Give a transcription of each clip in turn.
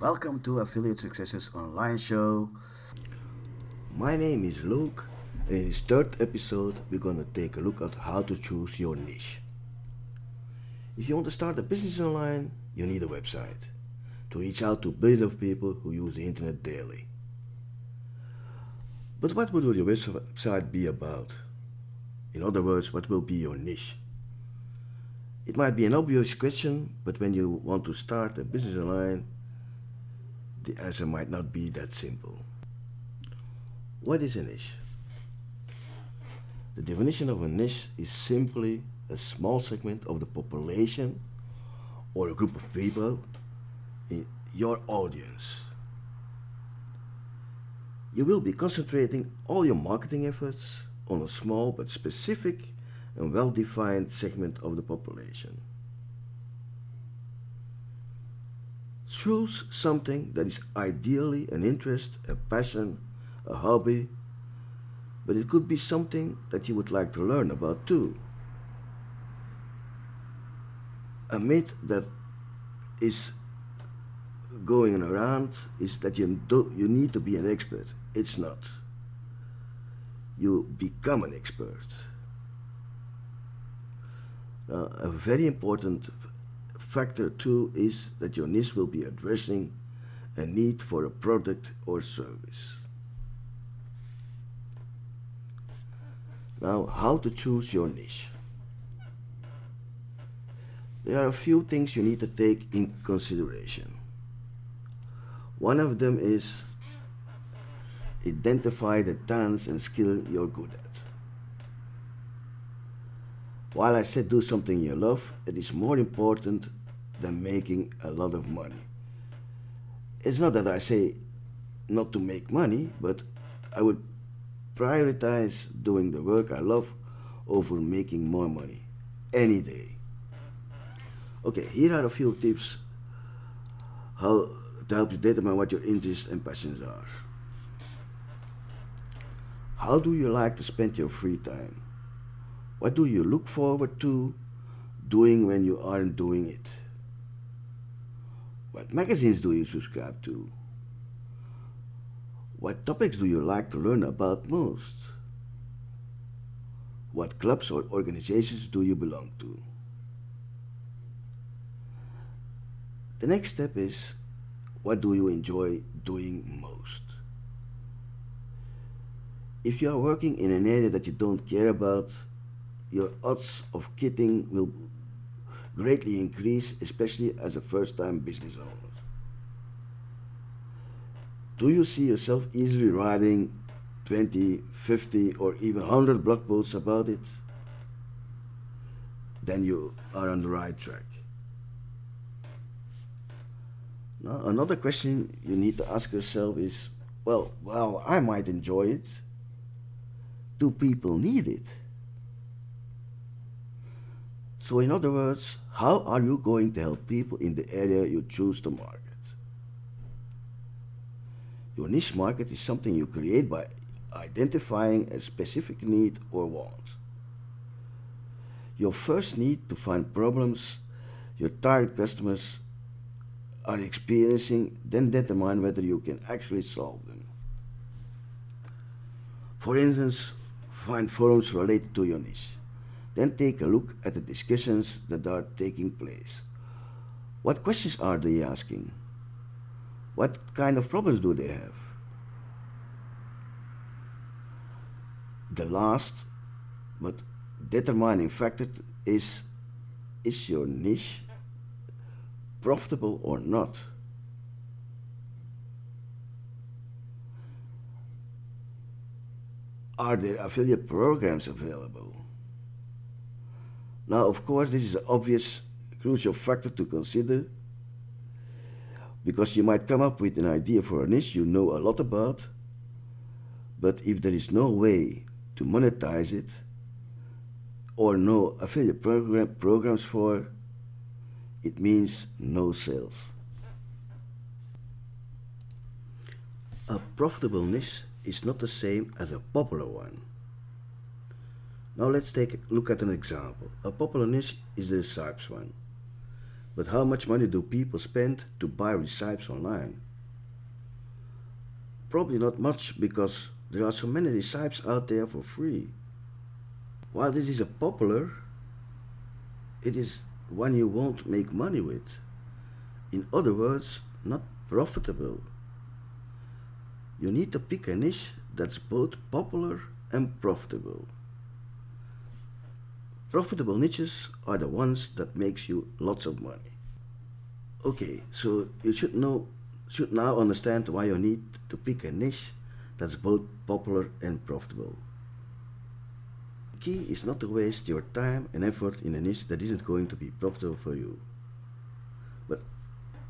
Welcome to Affiliate Successes Online Show. My name is Luke, and in this third episode, we're going to take a look at how to choose your niche. If you want to start a business online, you need a website to reach out to billions of people who use the internet daily. But what will your website be about? In other words, what will be your niche? It might be an obvious question, but when you want to start a business online, the answer might not be that simple. What is a niche? The definition of a niche is simply a small segment of the population or a group of people in your audience. You will be concentrating all your marketing efforts on a small but specific and well defined segment of the population. Choose something that is ideally an interest, a passion, a hobby, but it could be something that you would like to learn about too. A myth that is going around is that you, do, you need to be an expert. It's not. You become an expert. Uh, a very important factor two is that your niche will be addressing a need for a product or service. Now, how to choose your niche? There are a few things you need to take in consideration. One of them is identify the talents and skill you're good at. While I said do something you love, it is more important than making a lot of money. It's not that I say not to make money, but I would prioritize doing the work I love over making more money any day. Okay, here are a few tips how to help you determine what your interests and passions are. How do you like to spend your free time? What do you look forward to doing when you aren't doing it? What magazines do you subscribe to? What topics do you like to learn about most? What clubs or organizations do you belong to? The next step is what do you enjoy doing most? If you are working in an area that you don't care about, your odds of quitting will greatly increase, especially as a first time business owner. Do you see yourself easily writing 20, 50, or even 100 blog posts about it? Then you are on the right track. Now, another question you need to ask yourself is well, well, I might enjoy it. Do people need it? So, in other words, how are you going to help people in the area you choose to market? Your niche market is something you create by identifying a specific need or want. Your first need to find problems your target customers are experiencing, then determine whether you can actually solve them. For instance, find forums related to your niche. Then take a look at the discussions that are taking place. What questions are they asking? What kind of problems do they have? The last but determining factor is is your niche profitable or not? Are there affiliate programs available? Now, of course, this is an obvious crucial factor to consider because you might come up with an idea for a niche you know a lot about, but if there is no way to monetize it or no affiliate program, programs for, it means no sales. A profitable niche is not the same as a popular one. Now let's take a look at an example. A popular niche is the Recipes one But how much money do people spend to buy recipes online? Probably not much because there are so many recipes out there for free. While this is a popular, it is one you won't make money with. In other words, not profitable. You need to pick a niche that's both popular and profitable. Profitable niches are the ones that makes you lots of money. Okay, so you should know should now understand why you need to pick a niche that's both popular and profitable. The key is not to waste your time and effort in a niche that isn't going to be profitable for you. But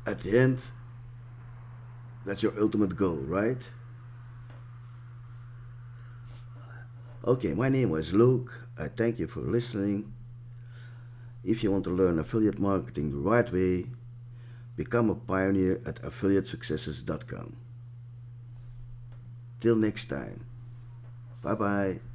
at the end, that's your ultimate goal, right? Okay, my name was Luke. I thank you for listening. If you want to learn affiliate marketing the right way, become a pioneer at affiliatesuccesses.com. Till next time. Bye bye.